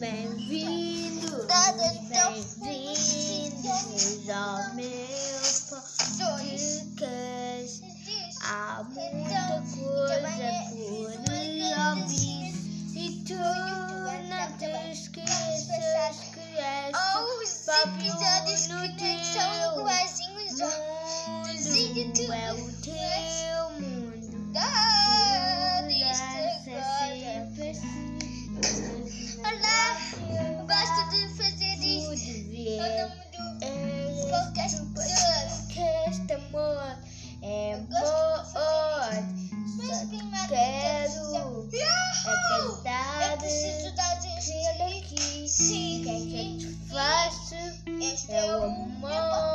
Bem-vindo, bem-vindo ao meu podcast. Há muita coisa por ouvir. E tu não te esqueças que és próprio no teu mundo é o teu. customer é morto. Quero é verdade que aqui. Quer que eu te faça? É, é o amor.